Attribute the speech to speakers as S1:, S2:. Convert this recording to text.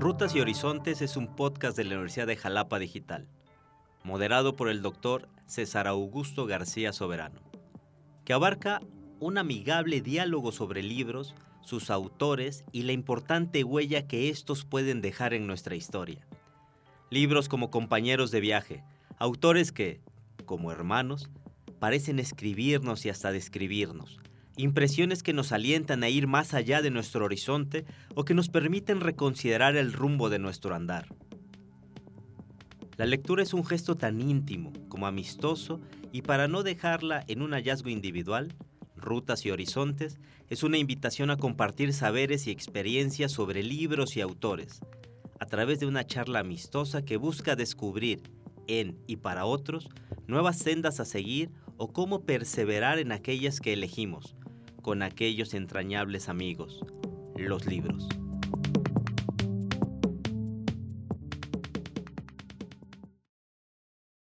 S1: Rutas y Horizontes es un podcast de la Universidad de Jalapa Digital, moderado por el doctor César Augusto García Soberano, que abarca un amigable diálogo sobre libros, sus autores y la importante huella que estos pueden dejar en nuestra historia. Libros como compañeros de viaje, autores que, como hermanos, parecen escribirnos y hasta describirnos, impresiones que nos alientan a ir más allá de nuestro horizonte o que nos permiten reconsiderar el rumbo de nuestro andar. La lectura es un gesto tan íntimo como amistoso y para no dejarla en un hallazgo individual, Rutas y Horizontes es una invitación a compartir saberes y experiencias sobre libros y autores, a través de una charla amistosa que busca descubrir, en y para otros, nuevas sendas a seguir o cómo perseverar en aquellas que elegimos, con aquellos entrañables amigos, los libros.